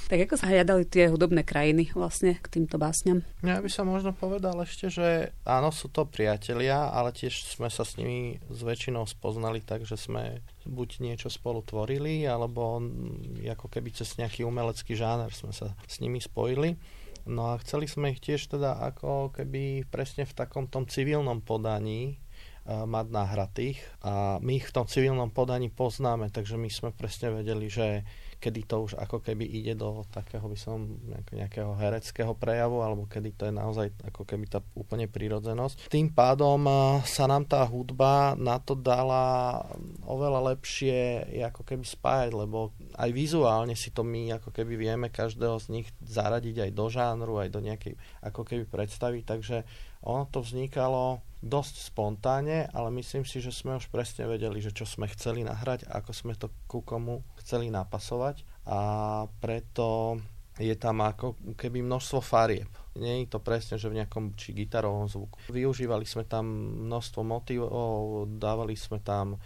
Tak ako sa hľadali tie hudobné krajiny vlastne k týmto básňam? Ja by som možno povedal ešte, že áno, sú to priatelia, ale tiež sme sa s nimi s väčšinou spoznali tak, že sme buď niečo spolu tvorili, alebo ako keby cez nejaký umelecký žáner sme sa s nimi spojili. No a chceli sme ich tiež teda ako keby presne v takom tom civilnom podaní mať nahratých a my ich v tom civilnom podaní poznáme, takže my sme presne vedeli, že kedy to už ako keby ide do takého by som nejakého hereckého prejavu alebo kedy to je naozaj ako keby tá úplne prírodzenosť. Tým pádom sa nám tá hudba na to dala oveľa lepšie ako keby spájať, lebo aj vizuálne si to my ako keby vieme každého z nich zaradiť aj do žánru, aj do nejakej ako keby predstavy, takže ono to vznikalo dosť spontánne, ale myslím si, že sme už presne vedeli, že čo sme chceli nahrať, ako sme to ku komu chceli napasovať a preto je tam ako keby množstvo farieb. Nie je to presne, že v nejakom či gitarovom zvuku. Využívali sme tam množstvo motivov, dávali sme tam,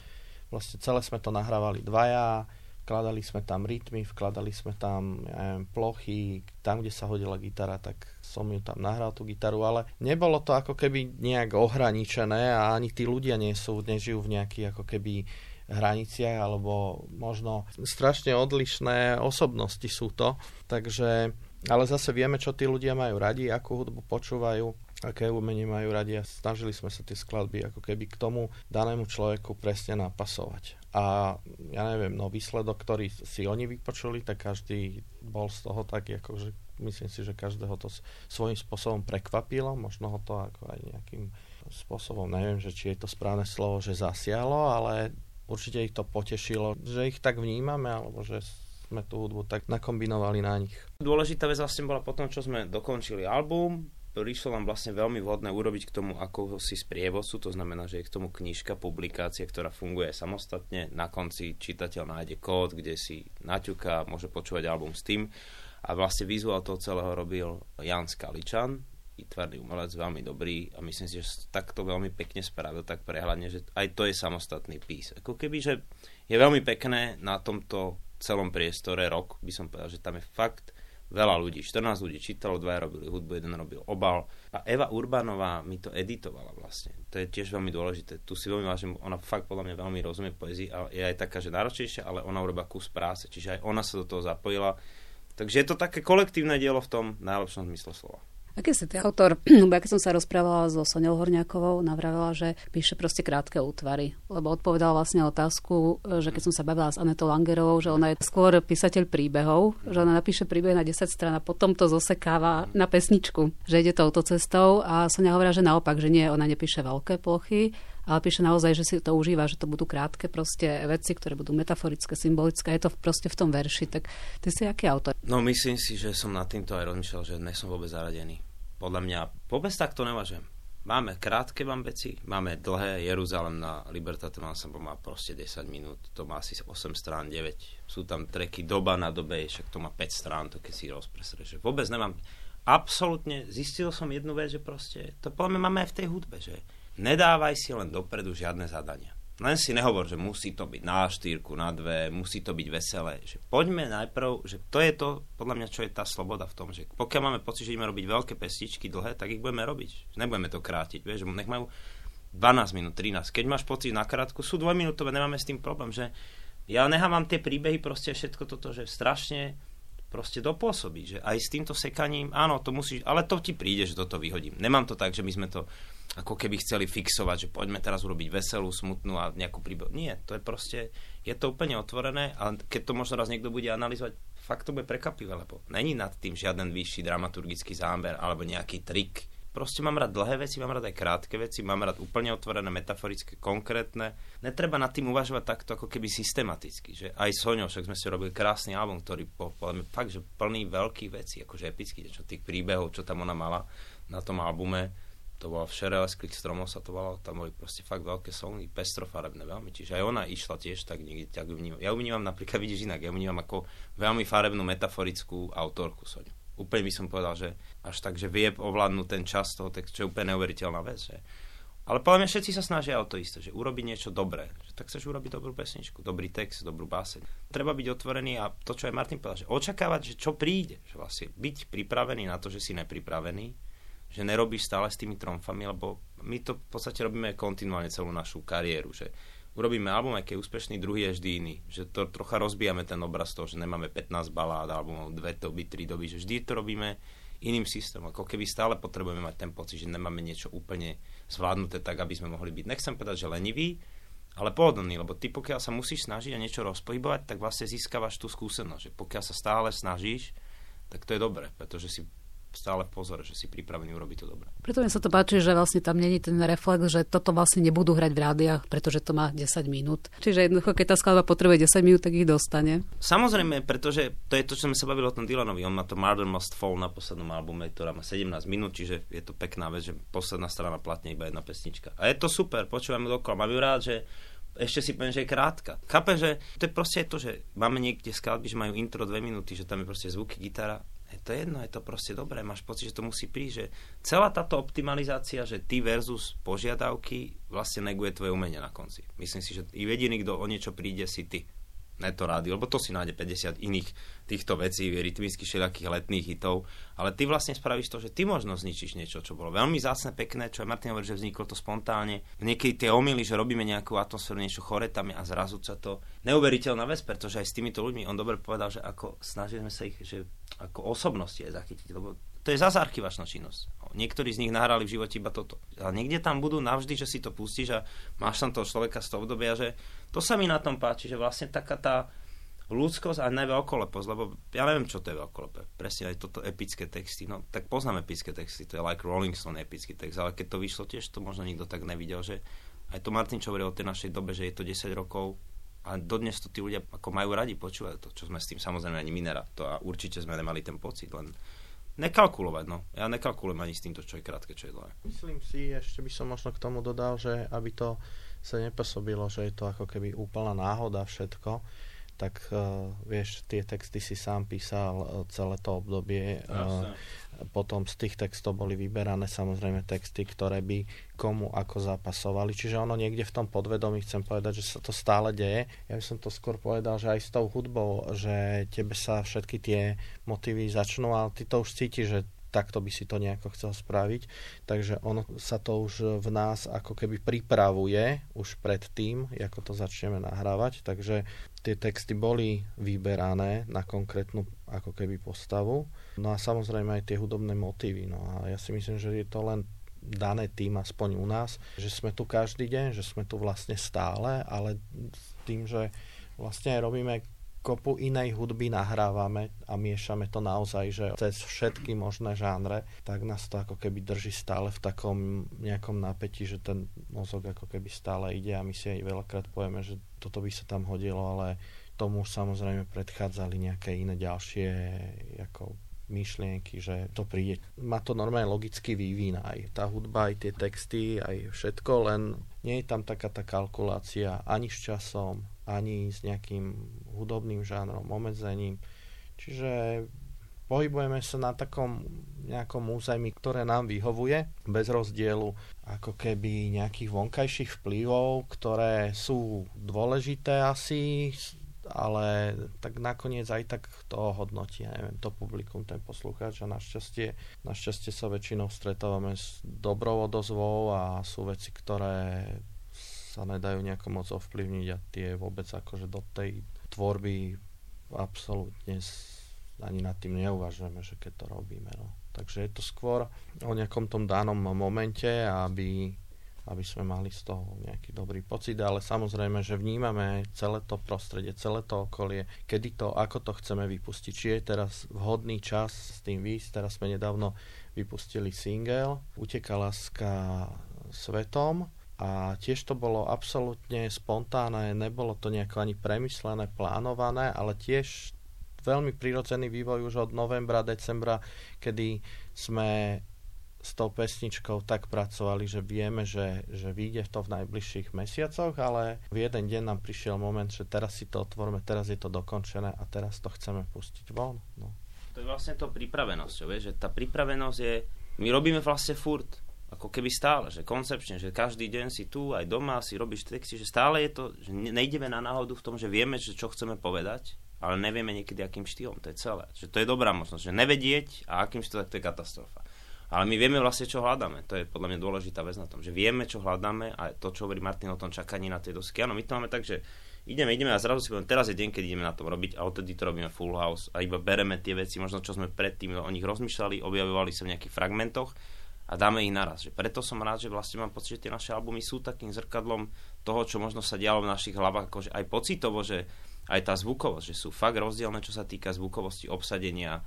vlastne celé sme to nahrávali dvaja, vkladali sme tam rytmy, vkladali sme tam neviem, plochy, tam, kde sa hodila gitara, tak som ju tam nahral tú gitaru, ale nebolo to ako keby nejak ohraničené a ani tí ľudia nie sú, nežijú v nejakých ako keby hraniciach alebo možno strašne odlišné osobnosti sú to, takže ale zase vieme, čo tí ľudia majú radi, akú hudbu počúvajú, aké umenie majú radi a snažili sme sa tie skladby ako keby k tomu danému človeku presne napasovať. A ja neviem, no výsledok, ktorý si oni vypočuli, tak každý bol z toho taký, ako že myslím si, že každého to svojím spôsobom prekvapilo, možno ho to ako aj nejakým spôsobom, neviem, že či je to správne slovo, že zasialo, ale určite ich to potešilo, že ich tak vnímame, alebo že sme tú hudbu tak nakombinovali na nich. Dôležitá vec vlastne bola potom, čo sme dokončili album, prišlo nám vlastne veľmi vhodné urobiť k tomu ako si sprievodcu, to znamená, že je k tomu knižka, publikácia, ktorá funguje samostatne. Na konci čitateľ nájde kód, kde si naťuká, môže počúvať album s tým. A vlastne vizuál toho celého robil Jan Skaličan, tvrdý umelec, veľmi dobrý a myslím si, že takto veľmi pekne spravil, tak prehľadne, že aj to je samostatný pís. Ako keby, že je veľmi pekné na tomto celom priestore rok, by som povedal, že tam je fakt veľa ľudí, 14 ľudí čítalo, dvaja robili hudbu, jeden robil obal. A Eva Urbanová mi to editovala vlastne. To je tiež veľmi dôležité. Tu si veľmi vážim, ona fakt podľa mňa veľmi rozumie poezii a je aj taká, že náročnejšia, ale ona urobila kus práce, čiže aj ona sa do toho zapojila. Takže je to také kolektívne dielo v tom najlepšom zmysle slova. Aký si ty autor? Lebo keď som sa rozprávala so Soňou Horňákovou, navravila, že píše proste krátke útvary. Lebo odpovedala vlastne otázku, že keď som sa bavila s Anetou Langerovou, že ona je skôr písateľ príbehov, že ona napíše príbeh na 10 strán a potom to zosekáva na pesničku, že ide touto cestou a Sonia hovorila, že naopak, že nie, ona nepíše veľké plochy, ale píše naozaj, že si to užíva, že to budú krátke proste veci, ktoré budú metaforické, symbolické, je to proste v tom verši. Tak ty si aký autor? No myslím si, že som nad týmto aj rozmýšľal, že nesom vôbec zaradený. Podľa mňa vôbec tak to nevažujem. Máme krátke vám veci, máme dlhé, Jeruzalem na Libertate Ensemble má proste 10 minút, to má asi 8 strán, 9. Sú tam treky doba na dobe, však to má 5 strán, to keď si rozpresreš. Vôbec nemám, absolútne zistil som jednu vec, že proste, to podľa máme aj v tej hudbe, že nedávaj si len dopredu žiadne zadania. Len si nehovor, že musí to byť na štyrku, na dve, musí to byť veselé. Že poďme najprv, že to je to, podľa mňa, čo je tá sloboda v tom, že pokiaľ máme pocit, že ideme robiť veľké pestičky dlhé, tak ich budeme robiť. Nebudeme to krátiť, vieš, nech majú 12 minút, 13. Keď máš pocit na krátku, sú dvojminútové, nemáme s tým problém, že ja nechávam tie príbehy proste všetko toto, že strašne proste dopôsobí, že aj s týmto sekaním, áno, to musíš, ale to ti príde, že toto vyhodím. Nemám to tak, že my sme to ako keby chceli fixovať, že poďme teraz urobiť veselú, smutnú a nejakú príbehu. Nie, to je proste, je to úplne otvorené, ale keď to možno raz niekto bude analyzovať, fakt to bude prekapivé, lebo není nad tým žiaden vyšší dramaturgický záber alebo nejaký trik. Proste mám rád dlhé veci, mám rád aj krátke veci, mám rád úplne otvorené, metaforické, konkrétne. Netreba nad tým uvažovať takto ako keby systematicky, že aj Soňou, však sme si robili krásny album, ktorý po, fakt, že plný veľkých vecí, akože epický, čo tých príbehov, čo tam ona mala na tom albume to bola Všerele z Klik stromov sa to volalo, tam boli proste fakt veľké songy, pestrofarebné veľmi, čiže aj ona išla tiež tak niekde, tak vnímam. Ja ju vnímam napríklad, vidíš inak, ja ju vnímam ako veľmi farebnú metaforickú autorku Soňu. Úplne by som povedal, že až tak, že vie ovládnuť ten čas toho textu, čo je úplne neuveriteľná vec. Že? Ale podľa mňa všetci sa snažia o to isté, že urobiť niečo dobré. Že tak chceš urobiť dobrú pesničku, dobrý text, dobrú báseň. Treba byť otvorený a to, čo aj Martin povedal, že očakávať, že čo príde. Že vlastne byť pripravený na to, že si nepripravený že nerobíš stále s tými tromfami, lebo my to v podstate robíme kontinuálne celú našu kariéru, že urobíme album, aj keď je úspešný, druhý je vždy iný. Že to trocha rozbijame ten obraz toho, že nemáme 15 balád alebo dve doby, tri doby, že vždy to robíme iným systémom. Ako keby stále potrebujeme mať ten pocit, že nemáme niečo úplne zvládnuté tak, aby sme mohli byť. Nechcem povedať, že lenivý, ale pohodlný, lebo ty pokiaľ sa musíš snažiť a niečo rozpohybovať, tak vlastne získavaš tú skúsenosť, že pokiaľ sa stále snažíš, tak to je dobré, pretože si stále v pozore, že si pripravený urobiť to dobre. Preto mi sa to páči, že vlastne tam není ten reflex, že toto vlastne nebudú hrať v rádiách, pretože to má 10 minút. Čiže jednoducho, keď tá skladba potrebuje 10 minút, tak ich dostane. Samozrejme, pretože to je to, čo sme sa bavili o tom Dylanovi. On má to Murder Must Fall na poslednom albume, ktorá má 17 minút, čiže je to pekná vec, že posledná strana platne iba jedna pesnička. A je to super, počúvam dokola. Mám ju rád, že ešte si poviem, že je krátka. Chápem, že to je proste to, že máme niekde skladby, že majú intro dve minúty, že tam je proste zvuky, gitara. Je to jedno, je to proste dobré, máš pocit, že to musí prísť, že celá táto optimalizácia, že ty versus požiadavky vlastne neguje tvoje umenie na konci. Myslím si, že jediný, kto o niečo príde, si ty to rádio, lebo to si nájde 50 iných týchto vecí, rytmických všelijakých letných hitov, ale ty vlastne spravíš to, že ty možno zničíš niečo, čo bolo veľmi zácne, pekné, čo aj Martin hovorí, že vzniklo to spontánne. Niekedy tie omily, že robíme nejakú atmosféru, niečo chore tam a zrazu sa to neuveriteľná vec, pretože aj s týmito ľuďmi, on dobre povedal, že ako snažíme sa ich, že ako osobnosti aj zachytiť, lebo to je zase archivačná činnosť. Niektorí z nich nahrali v živote iba toto. A niekde tam budú navždy, že si to pustíš a máš tam toho človeka z toho obdobia, že to sa mi na tom páči, že vlastne taká tá ľudskosť a ne veľkoleposť, lebo ja neviem, čo to je veľkolepé. Presne aj toto epické texty. No, tak poznám epické texty, to je like Rolling Stone epický text, ale keď to vyšlo tiež, to možno nikto tak nevidel, že aj to Martin čo hovoril o tej našej dobe, že je to 10 rokov a dodnes to tí ľudia ako majú radi počúvať to, čo sme s tým samozrejme ani minera, to a určite sme nemali ten pocit, len nekalkulovať, no. Ja nekalkulujem ani s týmto, čo je krátke, čo je dlhé. Myslím si, ešte by som možno k tomu dodal, že aby to sa nepôsobilo, že je to ako keby úplná náhoda všetko, tak uh, vieš, tie texty si sám písal uh, celé to obdobie. Uh, potom z tých textov boli vyberané samozrejme texty, ktoré by komu ako zapasovali. Čiže ono niekde v tom podvedomí chcem povedať, že sa to stále deje. Ja by som to skôr povedal, že aj s tou hudbou, že tebe sa všetky tie motívy začnú, ale ty to už cítiš, že takto by si to nejako chcel spraviť. Takže ono sa to už v nás ako keby pripravuje už pred tým, ako to začneme nahrávať. Takže tie texty boli vyberané na konkrétnu ako keby postavu. No a samozrejme aj tie hudobné motívy. No a ja si myslím, že je to len dané tým, aspoň u nás, že sme tu každý deň, že sme tu vlastne stále, ale tým, že vlastne aj robíme kopu inej hudby nahrávame a miešame to naozaj, že cez všetky možné žánre, tak nás to ako keby drží stále v takom nejakom napätí, že ten mozog ako keby stále ide a my si aj veľakrát povieme, že toto by sa tam hodilo, ale tomu samozrejme predchádzali nejaké iné ďalšie ako myšlienky, že to príde. Má to normálne logický vývin aj tá hudba, aj tie texty, aj všetko, len nie je tam taká tá kalkulácia ani s časom, ani s nejakým hudobným žánrom, obmedzením. Čiže pohybujeme sa na takom nejakom území, ktoré nám vyhovuje, bez rozdielu ako keby nejakých vonkajších vplyvov, ktoré sú dôležité asi, ale tak nakoniec aj tak to hodnotí, ja neviem, to publikum, ten poslucháč a našťastie, našťastie sa väčšinou stretávame s dobrou odozvou a sú veci, ktoré sa nedajú nejako moc ovplyvniť a tie vôbec akože do tej tvorby absolútne ani nad tým neuvažujeme, že keď to robíme. No. Takže je to skôr o nejakom tom danom momente, aby, aby sme mali z toho nejaký dobrý pocit, ale samozrejme, že vnímame celé to prostredie, celé to okolie, kedy to, ako to chceme vypustiť. Či je teraz vhodný čas s tým výjsť. Teraz sme nedávno vypustili single Uteka láska svetom, a tiež to bolo absolútne spontánne, nebolo to nejako ani premyslené, plánované, ale tiež veľmi prirodzený vývoj už od novembra, decembra, kedy sme s tou pesničkou tak pracovali, že vieme, že, že vyjde to v najbližších mesiacoch, ale v jeden deň nám prišiel moment, že teraz si to otvoríme, teraz je to dokončené a teraz to chceme pustiť von. No. To je vlastne to pripravenosť, že tá pripravenosť je, my robíme vlastne furt, ako keby stále, že koncepčne, že každý deň si tu, aj doma si robíš texty, že stále je to, že nejdeme na náhodu v tom, že vieme, že čo chceme povedať, ale nevieme niekedy, akým štýlom, to je celé. Že to je dobrá možnosť, že nevedieť a akým štýlom, to je katastrofa. Ale my vieme vlastne, čo hľadáme. To je podľa mňa dôležitá vec na tom, že vieme, čo hľadáme a to, čo hovorí Martin o tom čakaní na tej dosky. Áno, my to máme tak, že ideme, ideme a zrazu si poviem, teraz je deň, keď ideme na tom robiť a odtedy to robíme full house a iba bereme tie veci, možno čo sme predtým o nich rozmýšľali, objavovali sa v nejakých fragmentoch a dáme ich naraz. Že preto som rád, že vlastne mám pocit, že tie naše albumy sú takým zrkadlom toho, čo možno sa dialo v našich hlavách, akože aj pocitovo, že aj tá zvukovosť, že sú fakt rozdielne, čo sa týka zvukovosti, obsadenia,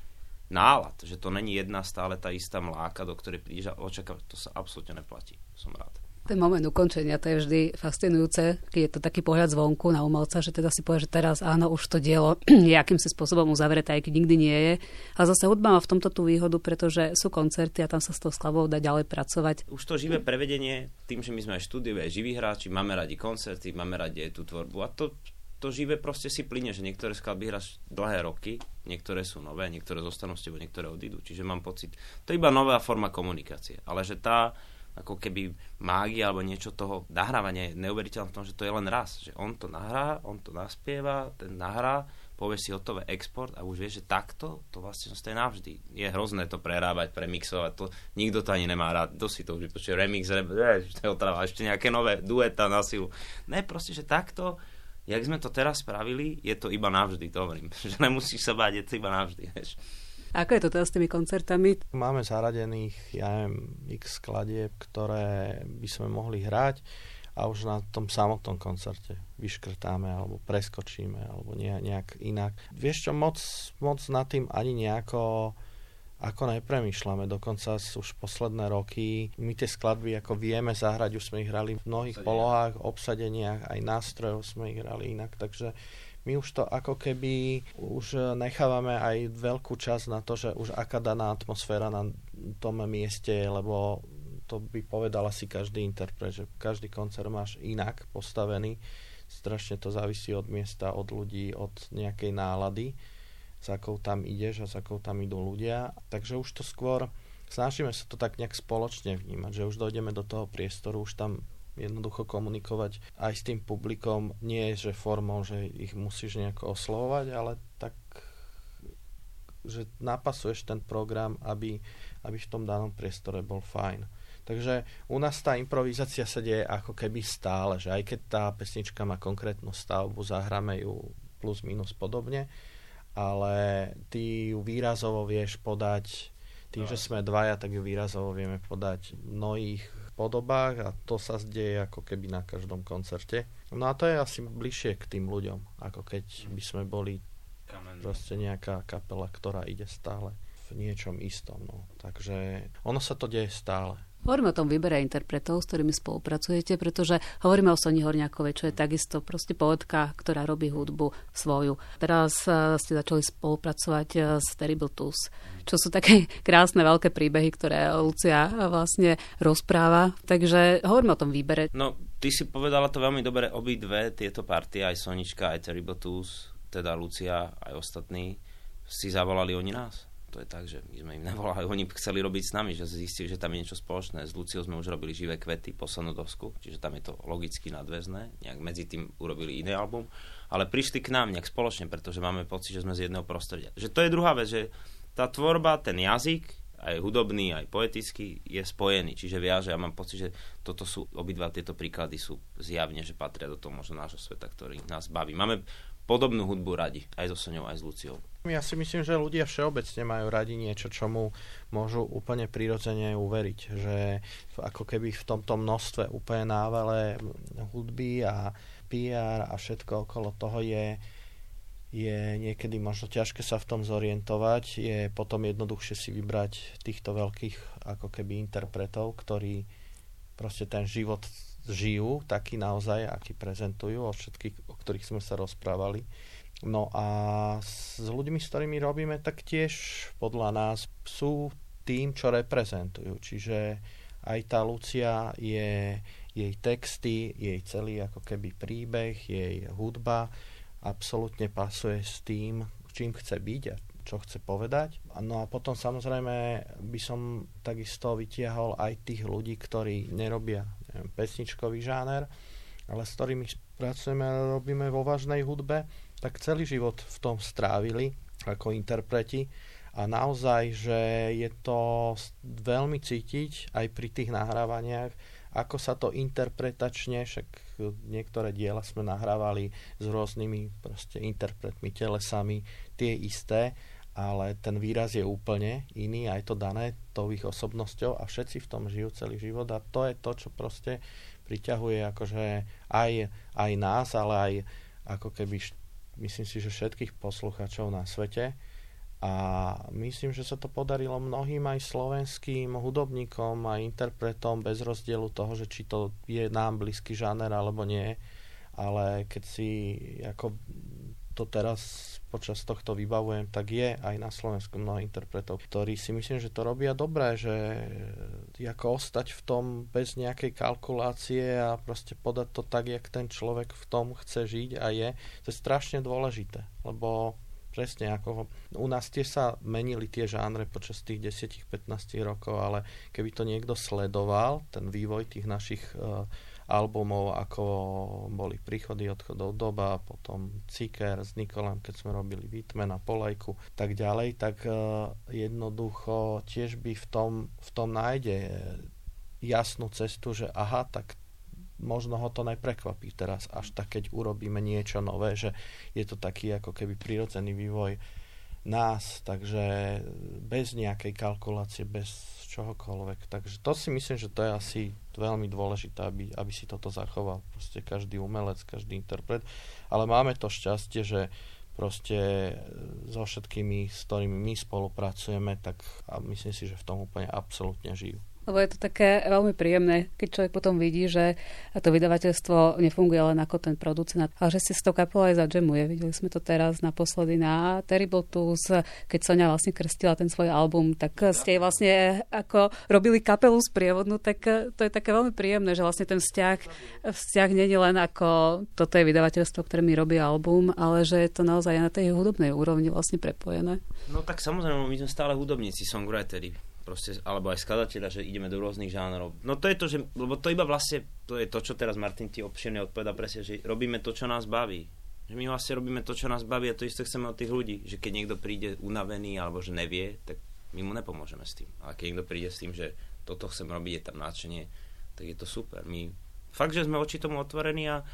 nálad, že to není jedna stále tá istá mláka, do ktorej prídeš a očakávať, to sa absolútne neplatí. Som rád. Ten moment ukončenia, to je vždy fascinujúce, keď je to taký pohľad zvonku na umelca, že teda si povie, že teraz áno, už to dielo je akýmsi spôsobom uzavreté, aj keď nikdy nie je. A zase hudba má v tomto tú výhodu, pretože sú koncerty a tam sa s tou skladbou dá ďalej pracovať. Už to živé prevedenie, tým, že my sme aj štúdiové, živí hráči, máme radi koncerty, máme radi aj tú tvorbu a to to živé proste si plyne, že niektoré skladby hráš dlhé roky, niektoré sú nové, niektoré zostanú s tebou, niektoré odídu. Čiže mám pocit, to je iba nová forma komunikácie. Ale že tá ako keby mágia alebo niečo toho nahrávania je neuveriteľné v tom, že to je len raz. Že on to nahrá, on to naspieva, ten nahrá, povie si hotové export a už vieš, že takto to vlastne zostaje navždy. Je hrozné to prerábať, premixovať, to nikto to ani nemá rád, to si to už vypočuje, remix, re, to je ešte nejaké nové dueta na silu. Ne, proste, že takto jak sme to teraz spravili, je to iba navždy, to hovorím. Že nemusíš sa báť, je to iba navždy. Vieš. Ako je to teraz s tými koncertami? Máme zaradených, ja neviem, x skladieb, ktoré by sme mohli hrať a už na tom samotnom koncerte vyškrtáme alebo preskočíme alebo nejak inak. Vieš čo, moc, moc nad tým ani nejako ako nepremýšľame. Dokonca už posledné roky my tie skladby ako vieme zahrať, už sme ich hrali v mnohých Obsadenia. polohách, obsadeniach, aj nástrojov sme ich hrali inak, takže my už to ako keby už nechávame aj veľkú časť na to, že už aká daná atmosféra na tom mieste je, lebo to by povedal asi každý interpret, že každý koncert máš inak postavený. Strašne to závisí od miesta, od ľudí, od nejakej nálady s akou tam ideš a s akou tam idú ľudia. Takže už to skôr snažíme sa to tak nejak spoločne vnímať, že už dojdeme do toho priestoru, už tam jednoducho komunikovať aj s tým publikom. Nie že formou, že ich musíš nejako oslovovať, ale tak že napasuješ ten program, aby, aby v tom danom priestore bol fajn. Takže u nás tá improvizácia sa deje ako keby stále, že aj keď tá pesnička má konkrétnu stavbu, zahráme ju plus minus podobne, ale ty ju výrazovo vieš podať, tým, no. že sme dvaja, tak ju výrazovo vieme podať v mnohých podobách a to sa deje ako keby na každom koncerte. No a to je asi bližšie k tým ľuďom, ako keď by sme boli Kamen. proste nejaká kapela, ktorá ide stále v niečom istom. No. Takže ono sa to deje stále. Hovoríme o tom výbere interpretov, s ktorými spolupracujete, pretože hovoríme o Soni Horňákovej, čo je takisto proste poetka, ktorá robí hudbu svoju. Teraz eh, ste začali spolupracovať eh, s Terrible Tools, čo sú také krásne veľké príbehy, ktoré Lucia eh, vlastne rozpráva. Takže hovoríme o tom výbere. No, ty si povedala to veľmi dobre, obidve tieto partie, aj Sonička, aj Terrible Tools, teda Lucia, aj ostatní, si zavolali oni nás to je tak, že my sme im nevolali, oni chceli robiť s nami, že zistili, že tam je niečo spoločné. S Luciou sme už robili živé kvety, poslednú dosku, čiže tam je to logicky nadväzné, nejak medzi tým urobili iný album, ale prišli k nám nejak spoločne, pretože máme pocit, že sme z jedného prostredia. Že to je druhá vec, že tá tvorba, ten jazyk, aj hudobný, aj poetický, je spojený, čiže viaže. Ja mám pocit, že toto sú, obidva tieto príklady sú zjavne, že patria do toho možno nášho sveta, ktorý nás baví. Máme podobnú hudbu radi, aj so Soňou, aj s Luciou. Ja si myslím, že ľudia všeobecne majú radi niečo, čomu môžu úplne prirodzene uveriť. Že ako keby v tomto množstve úplne návale hudby a PR a všetko okolo toho je, je niekedy možno ťažké sa v tom zorientovať. Je potom jednoduchšie si vybrať týchto veľkých ako keby interpretov, ktorí proste ten život žijú, taký naozaj, aký prezentujú, o všetkých, o ktorých sme sa rozprávali. No a s ľuďmi, s ktorými robíme, tak tiež podľa nás sú tým, čo reprezentujú. Čiže aj tá Lucia je jej texty, jej celý ako keby príbeh, jej hudba absolútne pasuje s tým, čím chce byť a čo chce povedať. No a potom samozrejme by som takisto vytiahol aj tých ľudí, ktorí nerobia pesničkový žáner, ale s ktorými pracujeme a robíme vo vážnej hudbe, tak celý život v tom strávili ako interpreti. A naozaj, že je to veľmi cítiť aj pri tých nahrávaniach, ako sa to interpretačne, však niektoré diela sme nahrávali s rôznymi interpretmi, telesami, tie isté, ale ten výraz je úplne iný a je to dané tou ich osobnosťou a všetci v tom žijú celý život a to je to, čo proste priťahuje akože aj, aj nás, ale aj ako keby myslím si, že všetkých posluchačov na svete a myslím, že sa to podarilo mnohým aj slovenským hudobníkom a interpretom bez rozdielu toho, že či to je nám blízky žáner alebo nie. Ale keď si ako to teraz počas tohto vybavujem, tak je aj na Slovensku mnoho interpretov, ktorí si myslím, že to robia dobré, že ako ostať v tom bez nejakej kalkulácie a proste podať to tak, jak ten človek v tom chce žiť a je, to je strašne dôležité, lebo presne ako u nás tie sa menili tie žánre počas tých 10-15 rokov, ale keby to niekto sledoval, ten vývoj tých našich uh, albumov, ako boli príchody odchodov doba, potom Ciker s Nikolem, keď sme robili Vitmena, Polajku, tak ďalej, tak uh, jednoducho tiež by v tom, v tom nájde jasnú cestu, že aha, tak možno ho to neprekvapí teraz, až tak, keď urobíme niečo nové, že je to taký ako keby prirodzený vývoj nás, takže bez nejakej kalkulácie, bez čohokoľvek. Takže to si myslím, že to je asi veľmi dôležité, aby, aby si toto zachoval. Proste každý umelec, každý interpret. Ale máme to šťastie, že proste so všetkými, s ktorými my spolupracujeme, tak myslím si, že v tom úplne absolútne žijú. Lebo je to také veľmi príjemné, keď človek potom vidí, že to vydavateľstvo nefunguje len ako ten producent, ale že si s tou kapelou aj zadžemuje. Videli sme to teraz naposledy na Terrible Tools, keď Sonia vlastne krstila ten svoj album, tak ste vlastne ako robili kapelu z prievodnú, tak to je také veľmi príjemné, že vlastne ten vzťah, vzťah nie je len ako toto je vydavateľstvo, ktoré mi robí album, ale že je to naozaj na tej hudobnej úrovni vlastne prepojené. No tak samozrejme, my sme stále hudobníci, songwriteri proste, alebo aj skladateľa, že ideme do rôznych žánrov. No to je to, že, lebo to iba vlastne, to je to, čo teraz Martin ti obširne odpoveda presne, že robíme to, čo nás baví. Že my vlastne robíme to, čo nás baví a to isté chceme od tých ľudí. Že keď niekto príde unavený alebo že nevie, tak my mu nepomôžeme s tým. Ale keď niekto príde s tým, že toto chcem robiť, je tam náčenie, tak je to super. My fakt, že sme oči tomu otvorení a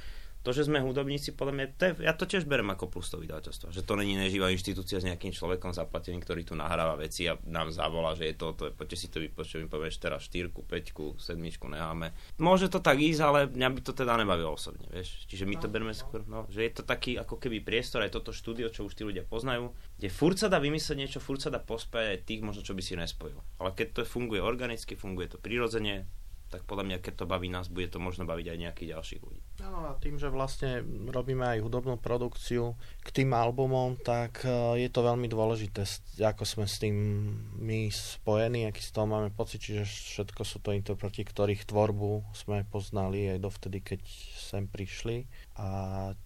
to, že sme hudobníci, podľa mňa, to je, ja to tiež berem ako plus to vydavateľstvo. Že to není neživá inštitúcia s nejakým človekom zaplateným, ktorý tu nahráva veci a nám zavolá, že je to, to je, poďte si to vypočuť, mi povieš teraz štyrku, peťku, sedmičku necháme. Môže to tak ísť, ale mňa by to teda nebavilo osobne, vieš. Čiže my to no. bereme skôr, no, že je to taký ako keby priestor, aj toto štúdio, čo už tí ľudia poznajú, kde furt sa dá vymyslieť niečo, furt sa dá pospájať aj tých možno, čo by si nespojil. Ale keď to funguje organicky, funguje to prirodzene, tak podľa mňa, keď to baví nás, bude to možno baviť aj nejakých ďalších ľudí. Áno, a tým, že vlastne robíme aj hudobnú produkciu k tým albumom, tak e, je to veľmi dôležité, ako sme s tým my spojení, aký z toho máme pocit, že všetko sú to interpreti, ktorých tvorbu sme poznali aj dovtedy, keď sem prišli a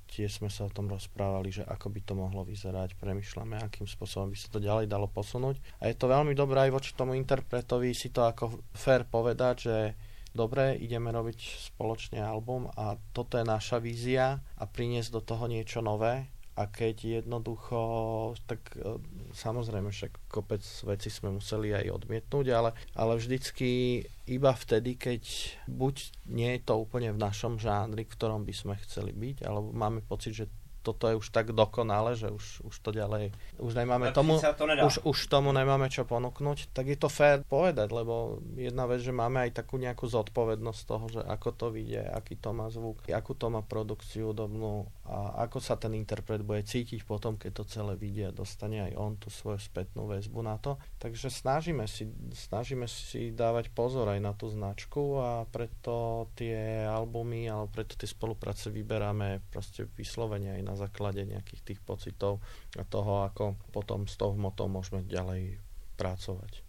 tiež sme sa o tom rozprávali, že ako by to mohlo vyzerať, premyšľame, akým spôsobom by sa to ďalej dalo posunúť. A je to veľmi dobré aj voči tomu interpretovi si to ako fér povedať, že dobre, ideme robiť spoločne album a toto je naša vízia a priniesť do toho niečo nové. A keď jednoducho, tak e, samozrejme však kopec veci sme museli aj odmietnúť, ale, ale vždycky iba vtedy, keď buď nie je to úplne v našom žánri, v ktorom by sme chceli byť, alebo máme pocit, že toto je už tak dokonale, že už, už to ďalej, už nemáme tomu, to už, už tomu nemáme čo ponúknuť, tak je to fér povedať, lebo jedna vec, že máme aj takú nejakú zodpovednosť toho, že ako to vyjde, aký to má zvuk, akú to má produkciu dobnú a ako sa ten interpret bude cítiť potom, keď to celé a dostane aj on tú svoju spätnú väzbu na to. Takže snažíme si, snažíme si dávať pozor aj na tú značku a preto tie albumy alebo preto tie spolupráce vyberáme proste vyslovene aj na základe nejakých tých pocitov a toho, ako potom s tou hmotou môžeme ďalej pracovať.